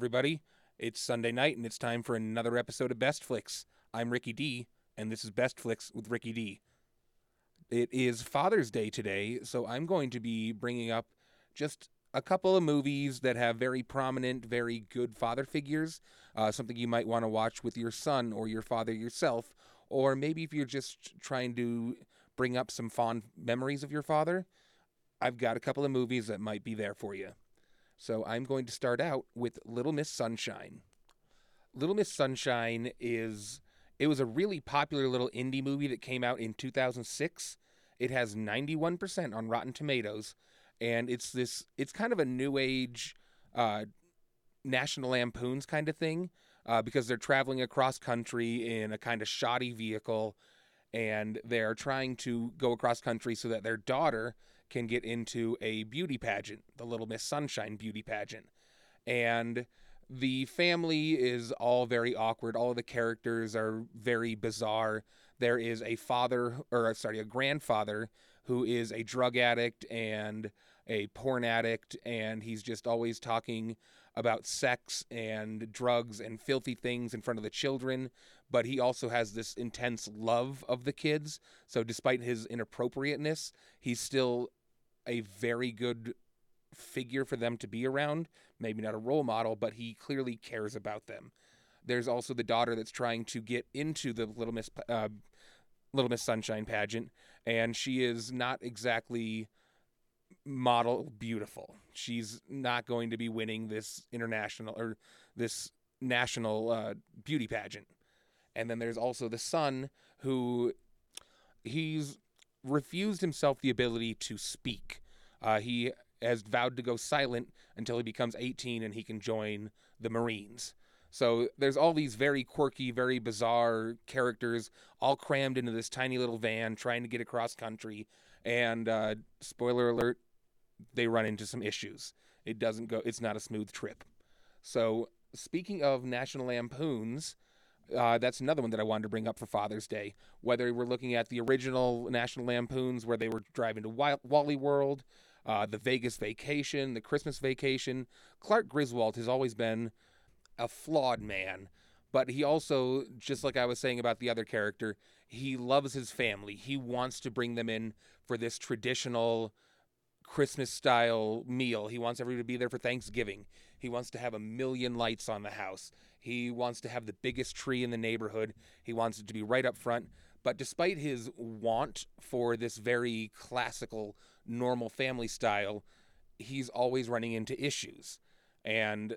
everybody. It's Sunday night, and it's time for another episode of Best Flicks. I'm Ricky D, and this is Best Flicks with Ricky D. It is Father's Day today, so I'm going to be bringing up just a couple of movies that have very prominent, very good father figures. Uh, something you might want to watch with your son or your father yourself, or maybe if you're just trying to bring up some fond memories of your father. I've got a couple of movies that might be there for you. So I'm going to start out with Little Miss Sunshine. Little Miss Sunshine is it was a really popular little indie movie that came out in 2006. It has 91% on Rotten Tomatoes and it's this it's kind of a new age uh, National Lampoons kind of thing uh, because they're traveling across country in a kind of shoddy vehicle and they're trying to go across country so that their daughter can get into a beauty pageant, the Little Miss Sunshine beauty pageant. And the family is all very awkward. All of the characters are very bizarre. There is a father, or uh, sorry, a grandfather who is a drug addict and a porn addict, and he's just always talking about sex and drugs and filthy things in front of the children. But he also has this intense love of the kids. So, despite his inappropriateness, he's still a very good figure for them to be around. Maybe not a role model, but he clearly cares about them. There's also the daughter that's trying to get into the Little Miss uh, Little Miss Sunshine pageant, and she is not exactly model beautiful. She's not going to be winning this international or this national uh, beauty pageant. And then there's also the son who he's refused himself the ability to speak. Uh, he has vowed to go silent until he becomes 18 and he can join the Marines. So there's all these very quirky, very bizarre characters all crammed into this tiny little van trying to get across country. And uh, spoiler alert, they run into some issues. It doesn't go. It's not a smooth trip. So speaking of National Lampoons, uh, that's another one that I wanted to bring up for Father's Day. Whether we're looking at the original National Lampoons, where they were driving to Wally World, uh, the Vegas Vacation, the Christmas Vacation, Clark Griswold has always been a flawed man, but he also, just like I was saying about the other character, he loves his family. He wants to bring them in for this traditional Christmas style meal. He wants everybody to be there for Thanksgiving. He wants to have a million lights on the house. He wants to have the biggest tree in the neighborhood. He wants it to be right up front. But despite his want for this very classical, normal family style, he's always running into issues. And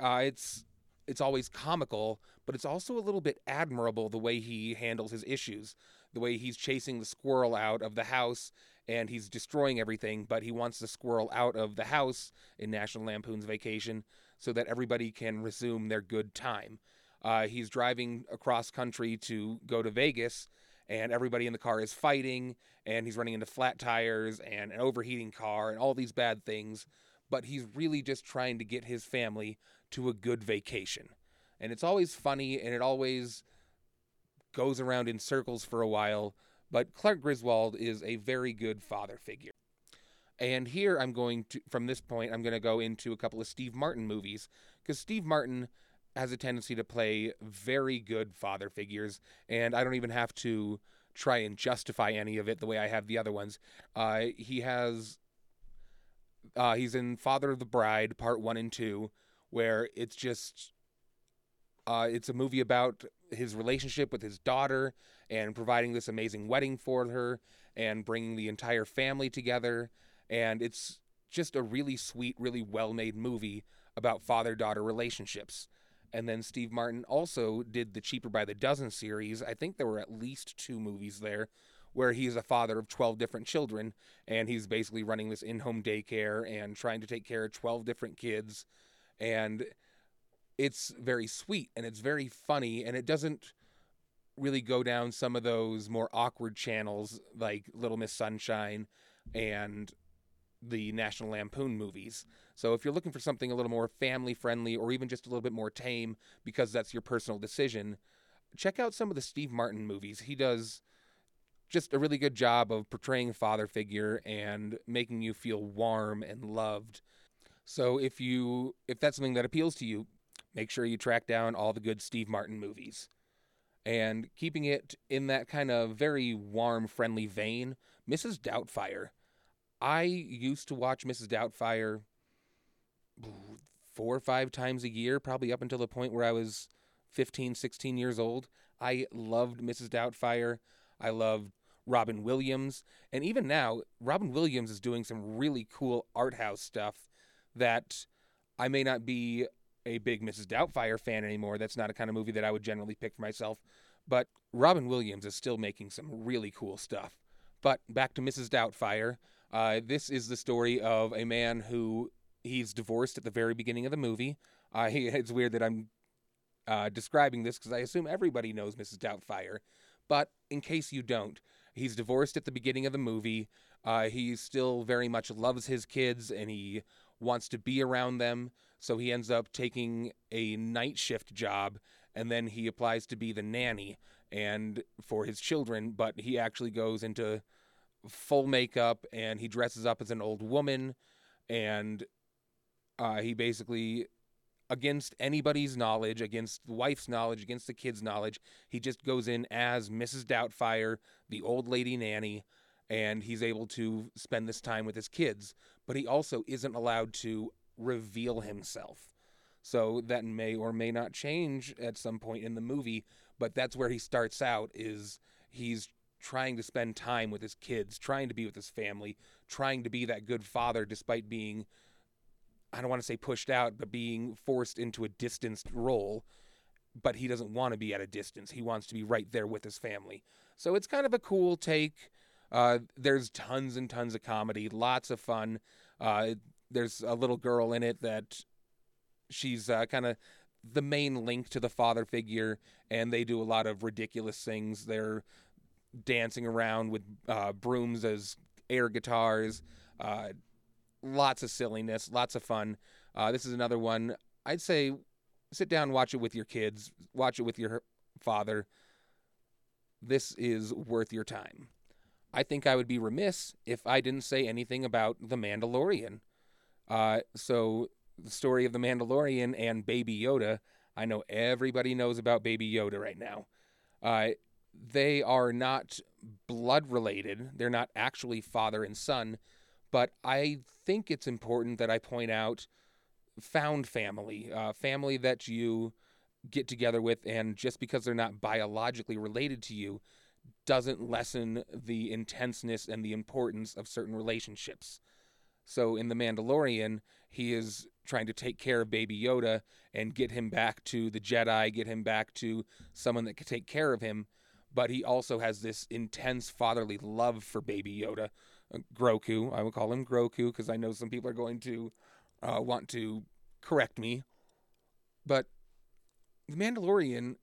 uh, it's it's always comical, but it's also a little bit admirable the way he handles his issues. The way he's chasing the squirrel out of the house and he's destroying everything, but he wants the squirrel out of the house in National Lampoon's Vacation so that everybody can resume their good time. Uh, he's driving across country to go to Vegas, and everybody in the car is fighting, and he's running into flat tires and an overheating car and all these bad things. But he's really just trying to get his family to a good vacation. And it's always funny, and it always goes around in circles for a while but Clark Griswold is a very good father figure. And here I'm going to, from this point, I'm going to go into a couple of Steve Martin movies because Steve Martin has a tendency to play very good father figures, and I don't even have to try and justify any of it the way I have the other ones. Uh, he has, uh, he's in Father of the Bride, part one and two, where it's just, uh, it's a movie about his relationship with his daughter and providing this amazing wedding for her and bringing the entire family together. And it's just a really sweet, really well made movie about father daughter relationships. And then Steve Martin also did the Cheaper by the Dozen series. I think there were at least two movies there where he's a father of 12 different children and he's basically running this in home daycare and trying to take care of 12 different kids. And it's very sweet and it's very funny and it doesn't really go down some of those more awkward channels like Little Miss Sunshine and the National Lampoon movies. So if you're looking for something a little more family friendly or even just a little bit more tame because that's your personal decision, check out some of the Steve Martin movies. He does just a really good job of portraying a father figure and making you feel warm and loved. So if you if that's something that appeals to you, make sure you track down all the good Steve Martin movies. And keeping it in that kind of very warm, friendly vein, Mrs. Doubtfire. I used to watch Mrs. Doubtfire four or five times a year, probably up until the point where I was 15, 16 years old. I loved Mrs. Doubtfire. I loved Robin Williams. And even now, Robin Williams is doing some really cool art house stuff that I may not be a big Mrs. Doubtfire fan anymore. That's not a kind of movie that I would generally pick for myself. But Robin Williams is still making some really cool stuff. But back to Mrs. Doubtfire. Uh, this is the story of a man who he's divorced at the very beginning of the movie. Uh, he, it's weird that I'm uh, describing this because I assume everybody knows Mrs. Doubtfire. But in case you don't, he's divorced at the beginning of the movie. Uh, he still very much loves his kids and he wants to be around them. So he ends up taking a night shift job and then he applies to be the nanny and for his children, but he actually goes into full makeup and he dresses up as an old woman and uh, he basically against anybody's knowledge, against the wife's knowledge, against the kid's knowledge. He just goes in as Mrs. Doubtfire, the old lady nanny, and he's able to spend this time with his kids. But he also isn't allowed to reveal himself. So that may or may not change at some point in the movie, but that's where he starts out is he's trying to spend time with his kids, trying to be with his family, trying to be that good father despite being I don't want to say pushed out, but being forced into a distanced role. But he doesn't want to be at a distance. He wants to be right there with his family. So it's kind of a cool take. Uh, there's tons and tons of comedy, lots of fun. Uh, there's a little girl in it that she's uh, kind of the main link to the father figure, and they do a lot of ridiculous things. They're dancing around with uh, brooms as air guitars. Lots of silliness, lots of fun. Uh, this is another one. I'd say sit down, watch it with your kids, watch it with your father. This is worth your time. I think I would be remiss if I didn't say anything about The Mandalorian. Uh, so, the story of The Mandalorian and Baby Yoda. I know everybody knows about Baby Yoda right now. Uh, they are not blood related, they're not actually father and son but I think it's important that I point out found family, uh, family that you get together with, and just because they're not biologically related to you doesn't lessen the intenseness and the importance of certain relationships. So in The Mandalorian, he is trying to take care of Baby Yoda and get him back to the Jedi, get him back to someone that could take care of him. But he also has this intense fatherly love for Baby Yoda, Grogu. I will call him Grogu because I know some people are going to uh, want to correct me. But The Mandalorian,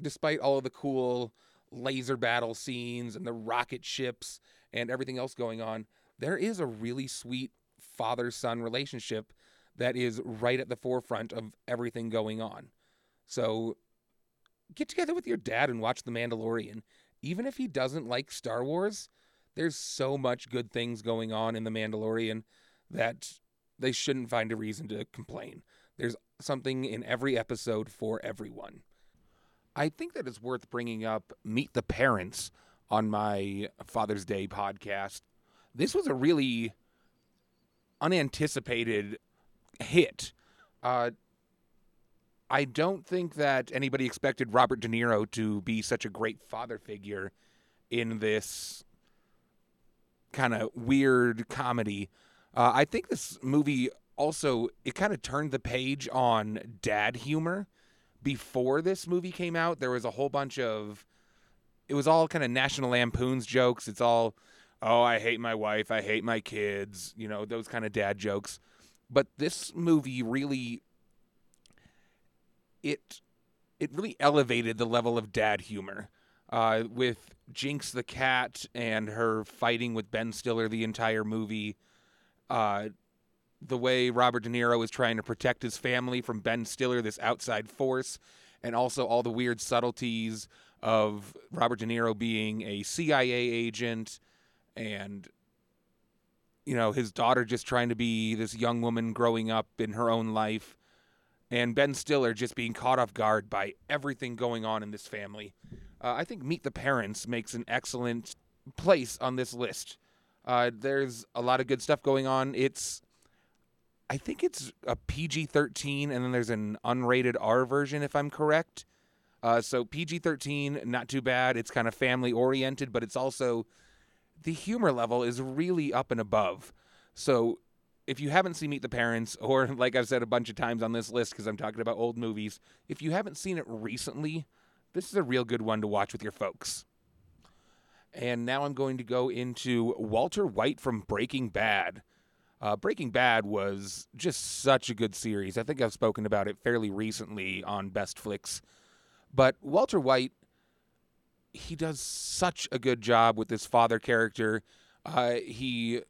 despite all of the cool laser battle scenes and the rocket ships and everything else going on, there is a really sweet father son relationship that is right at the forefront of everything going on. So get together with your dad and watch The Mandalorian. Even if he doesn't like Star Wars, there's so much good things going on in The Mandalorian that they shouldn't find a reason to complain. There's something in every episode for everyone. I think that it's worth bringing up Meet the Parents on my Father's Day podcast. This was a really unanticipated hit. Uh, I don't think that anybody expected Robert De Niro to be such a great father figure in this kind of weird comedy. Uh, I think this movie also it kind of turned the page on dad humor. Before this movie came out, there was a whole bunch of it was all kind of National Lampoon's jokes. It's all, oh, I hate my wife, I hate my kids, you know, those kind of dad jokes. But this movie really it it really elevated the level of dad humor uh, with Jinx the cat and her fighting with Ben Stiller the entire movie. Uh, the way Robert De Niro is trying to protect his family from Ben Stiller, this outside force, and also all the weird subtleties of Robert De Niro being a CIA agent and you know, his daughter just trying to be this young woman growing up in her own life, and Ben Stiller just being caught off guard by everything going on in this family. Uh, I think Meet the Parents makes an excellent place on this list. Uh, there's a lot of good stuff going on. It's, I think it's a PG 13, and then there's an unrated R version, if I'm correct. Uh, so PG 13, not too bad. It's kind of family oriented, but it's also, the humor level is really up and above. So if you haven't seen Meet the Parents, or like I've said a bunch of times on this list because I'm talking about old movies, if you haven't seen it recently, this is a real good one to watch with your folks. And now I'm going to go into Walter White from Breaking Bad. Uh, Breaking Bad was just such a good series. I think I've spoken about it fairly recently on Best Flicks. But Walter White, he does such a good job with this father character. Uh, he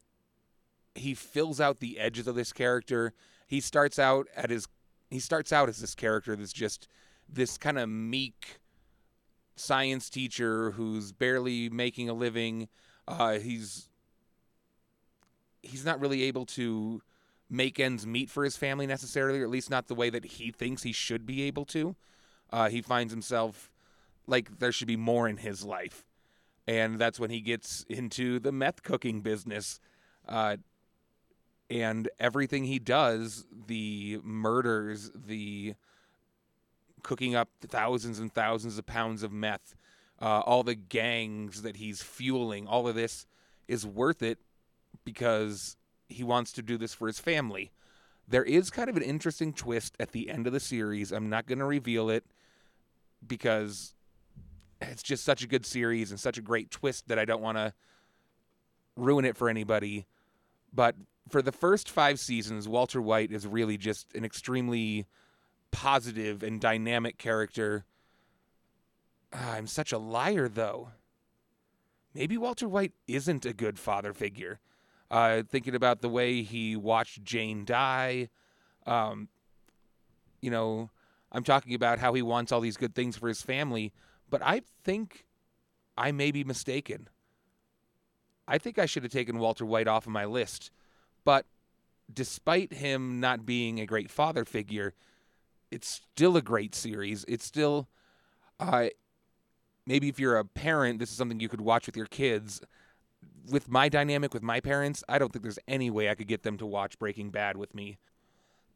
he fills out the edges of this character. He starts out at his he starts out as this character that's just this kind of meek science teacher who's barely making a living. Uh, he's he's not really able to make ends meet for his family necessarily, or at least not the way that he thinks he should be able to. Uh, he finds himself like there should be more in his life, and that's when he gets into the meth cooking business. Uh, and everything he does, the murders, the cooking up thousands and thousands of pounds of meth, uh, all the gangs that he's fueling, all of this is worth it because he wants to do this for his family. There is kind of an interesting twist at the end of the series. I'm not going to reveal it because it's just such a good series and such a great twist that I don't want to ruin it for anybody. But for the first five seasons, Walter White is really just an extremely positive and dynamic character. Ah, I'm such a liar, though. Maybe Walter White isn't a good father figure. Uh, thinking about the way he watched Jane die. Um, you know, I'm talking about how he wants all these good things for his family, but I think I may be mistaken. I think I should have taken Walter White off of my list. But despite him not being a great father figure, it's still a great series. It's still, uh, maybe if you're a parent, this is something you could watch with your kids. With my dynamic with my parents, I don't think there's any way I could get them to watch Breaking Bad with me.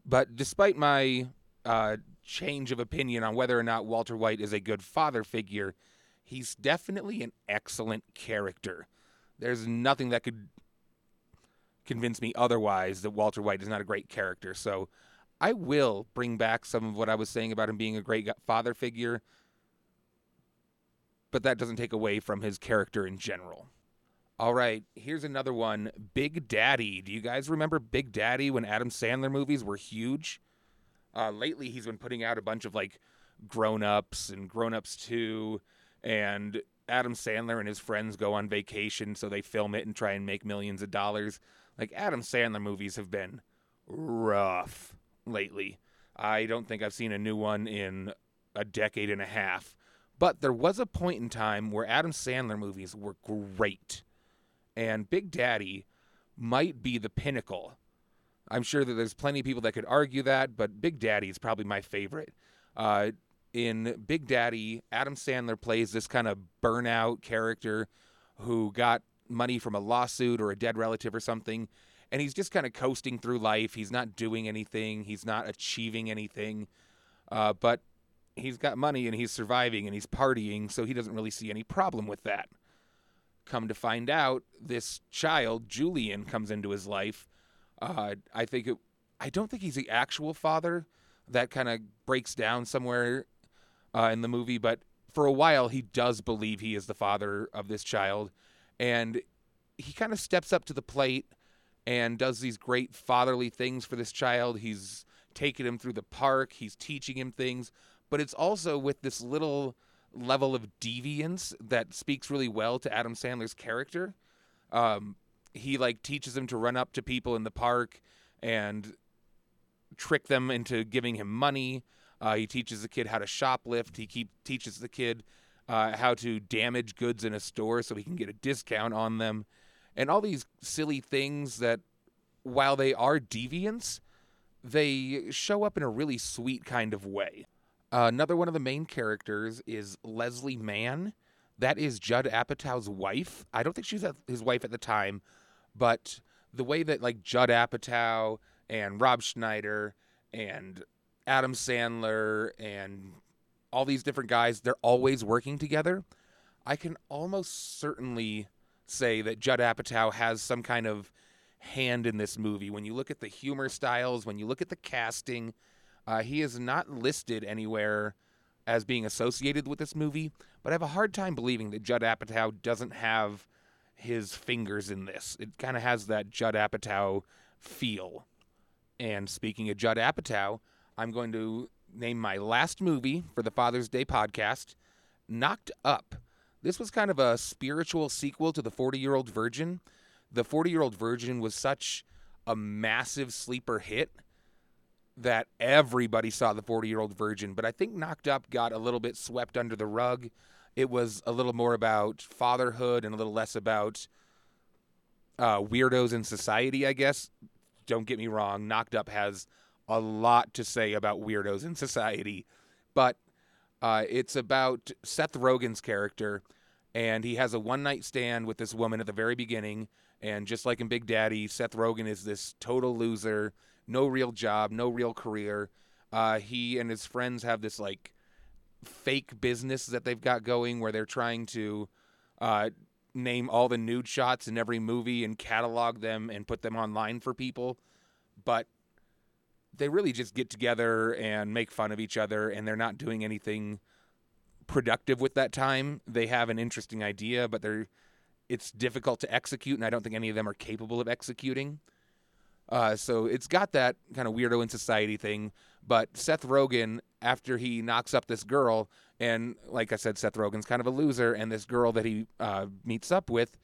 But despite my uh, change of opinion on whether or not Walter White is a good father figure, he's definitely an excellent character. There's nothing that could convince me otherwise that Walter White is not a great character. So I will bring back some of what I was saying about him being a great father figure, but that doesn't take away from his character in general. All right, here's another one Big Daddy. Do you guys remember Big Daddy when Adam Sandler movies were huge? Uh, lately, he's been putting out a bunch of like Grown Ups and Grown Ups 2, and Adam Sandler and his friends go on vacation, so they film it and try and make millions of dollars. Like, Adam Sandler movies have been rough lately. I don't think I've seen a new one in a decade and a half. But there was a point in time where Adam Sandler movies were great. And Big Daddy might be the pinnacle I'm sure that there's plenty of people that could argue that, but Big Daddy is probably my favorite. Uh, in Big Daddy, Adam Sandler plays this kind of burnout character who got money from a lawsuit or a dead relative or something, and he's just kind of coasting through life. He's not doing anything, he's not achieving anything, uh, but he's got money and he's surviving and he's partying, so he doesn't really see any problem with that. Come to find out, this child, Julian, comes into his life uh, I think it, I don't think he's the actual father. That kind of breaks down somewhere uh, in the movie, but for a while he does believe he is the father of this child, and he kind of steps up to the plate and does these great fatherly things for this child. He's taking him through the park, he's teaching him things, but it's also with this little level of deviance that speaks really well to Adam Sandler's character. Um, he like teaches him to run up to people in the park and trick them into giving him money. Uh, he teaches the kid how to shoplift. He keep teaches the kid uh, how to damage goods in a store so he can get a discount on them. And all these silly things that, while they are deviants, they show up in a really sweet kind of way. Uh, another one of the main characters is Leslie Mann. That is Judd Apatow's wife. I don't think she was his wife at the time, but the way that like Judd Apatow and Rob Schneider and Adam Sandler and all these different guys, they're always working together. I can almost certainly say that Judd Apatow has some kind of hand in this movie. When you look at the humor styles, when you look at the casting, uh, he is not listed anywhere as being associated with this movie, but I have a hard time believing that Judd Apatow doesn't have his fingers in this. It kind of has that Judd Apatow feel. And speaking of Judd Apatow, I'm going to name my last movie for the Father's Day podcast, Knocked Up. This was kind of a spiritual sequel to The 40 Year Old Virgin. The 40 Year Old Virgin was such a massive sleeper hit that everybody saw The 40 Year Old Virgin, but I think Knocked Up got a little bit swept under the rug. It was a little more about fatherhood and a little less about uh, weirdos in society, I guess. Don't get me wrong, Knocked Up has a lot to say about weirdos in society, but uh, it's about Seth Rogen's character, and he has a one night stand with this woman at the very beginning. And just like in Big Daddy, Seth Rogen is this total loser, no real job, no real career. Uh, he and his friends have this like fake business that they've got going where they're trying to uh, name all the nude shots in every movie and catalog them and put them online for people. But they really just get together and make fun of each other and they're not doing anything productive with that time. They have an interesting idea, but they're it's difficult to execute and I don't think any of them are capable of executing. Uh, so it's got that kind of weirdo in society thing. But Seth Rogen, after he knocks up this girl, and like I said, Seth Rogen's kind of a loser, and this girl that he uh, meets up with,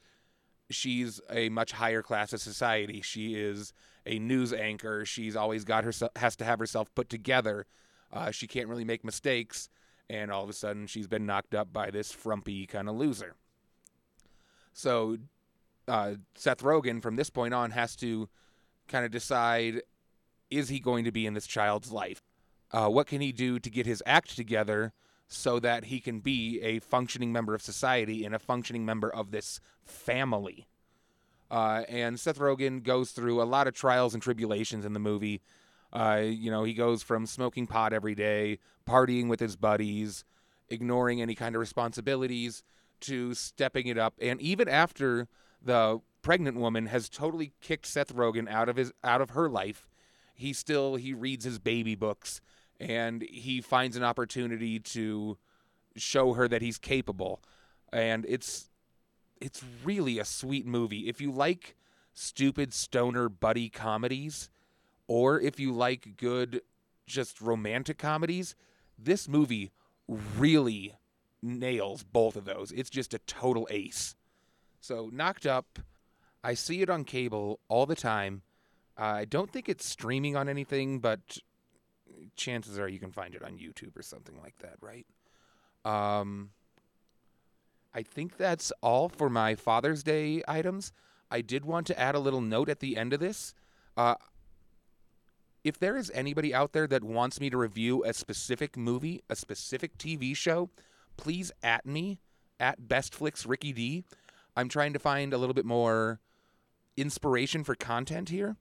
she's a much higher class of society. She is a news anchor. She's always got herself has to have herself put together. Uh, she can't really make mistakes, and all of a sudden she's been knocked up by this frumpy kind of loser. So uh, Seth Rogen, from this point on, has to kind of decide: is he going to be in this child's life? Uh, what can he do to get his act together so that he can be a functioning member of society and a functioning member of this family? Uh, and Seth Rogen goes through a lot of trials and tribulations in the movie. Uh, you know, he goes from smoking pot every day, partying with his buddies, ignoring any kind of responsibilities, to stepping it up. And even after the pregnant woman has totally kicked Seth Rogen out of his out of her life, he still he reads his baby books and he finds an opportunity to show her that he's capable. And it's it's really a sweet movie. If you like stupid stoner buddy comedies, or if you like good just romantic comedies, this movie really nails both of those. It's just a total ace. So, Knocked Up, I see it on cable all the time. Uh, I don't think it's streaming on anything, but chances are you can find it on YouTube or something like that, right? Um, I think that's all for my Father's Day items. I did want to add a little note at the end of this. Uh, if there is anybody out there that wants me to review a specific movie, a specific TV show, please at me at BestFlix Ricky D. I'm trying to find a little bit more inspiration for content here.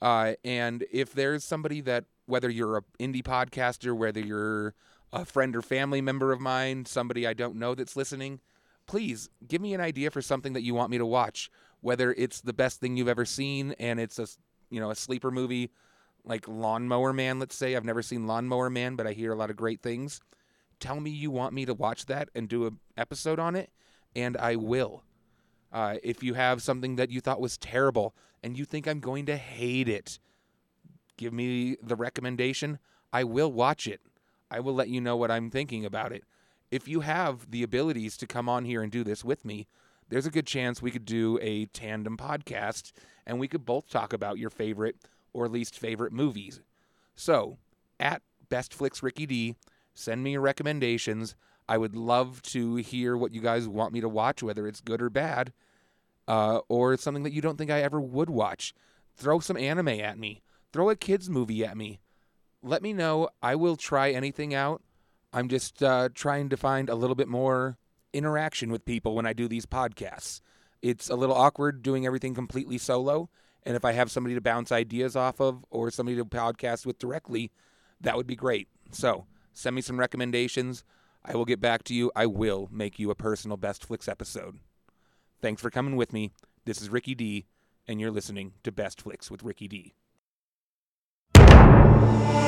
Uh, and if there's somebody that, whether you're a indie podcaster, whether you're a friend or family member of mine, somebody I don't know that's listening, please give me an idea for something that you want me to watch. Whether it's the best thing you've ever seen and it's a you know a sleeper movie like Lawnmower Man, let's say. I've never seen Lawnmower Man, but I hear a lot of great things. Tell me you want me to watch that and do an episode on it, and I will. Uh, if you have something that you thought was terrible and you think I'm going to hate it, give me the recommendation. I will watch it. I will let you know what I'm thinking about it if you have the abilities to come on here and do this with me, there's a good chance we could do a tandem podcast and we could both talk about your favorite or least favorite movies. So, at Best Flicks Ricky D, send me your recommendations. I would love to hear what you guys want me to watch, whether it's good or bad. uh, or something that you don't think I ever would watch. Throw some anime at me. Throw a kids movie at me. Let me know. I will try anything out. I'm just uh, trying to find a little bit more interaction with people when I do these podcasts. It's a little awkward doing everything completely solo. And if I have somebody to bounce ideas off of or somebody to podcast with directly, that would be great. So send me some recommendations. I will get back to you. I will make you a personal Best Flicks episode. Thanks for coming with me. This is Ricky D, and you're listening to Best Flicks with Ricky D. Bye.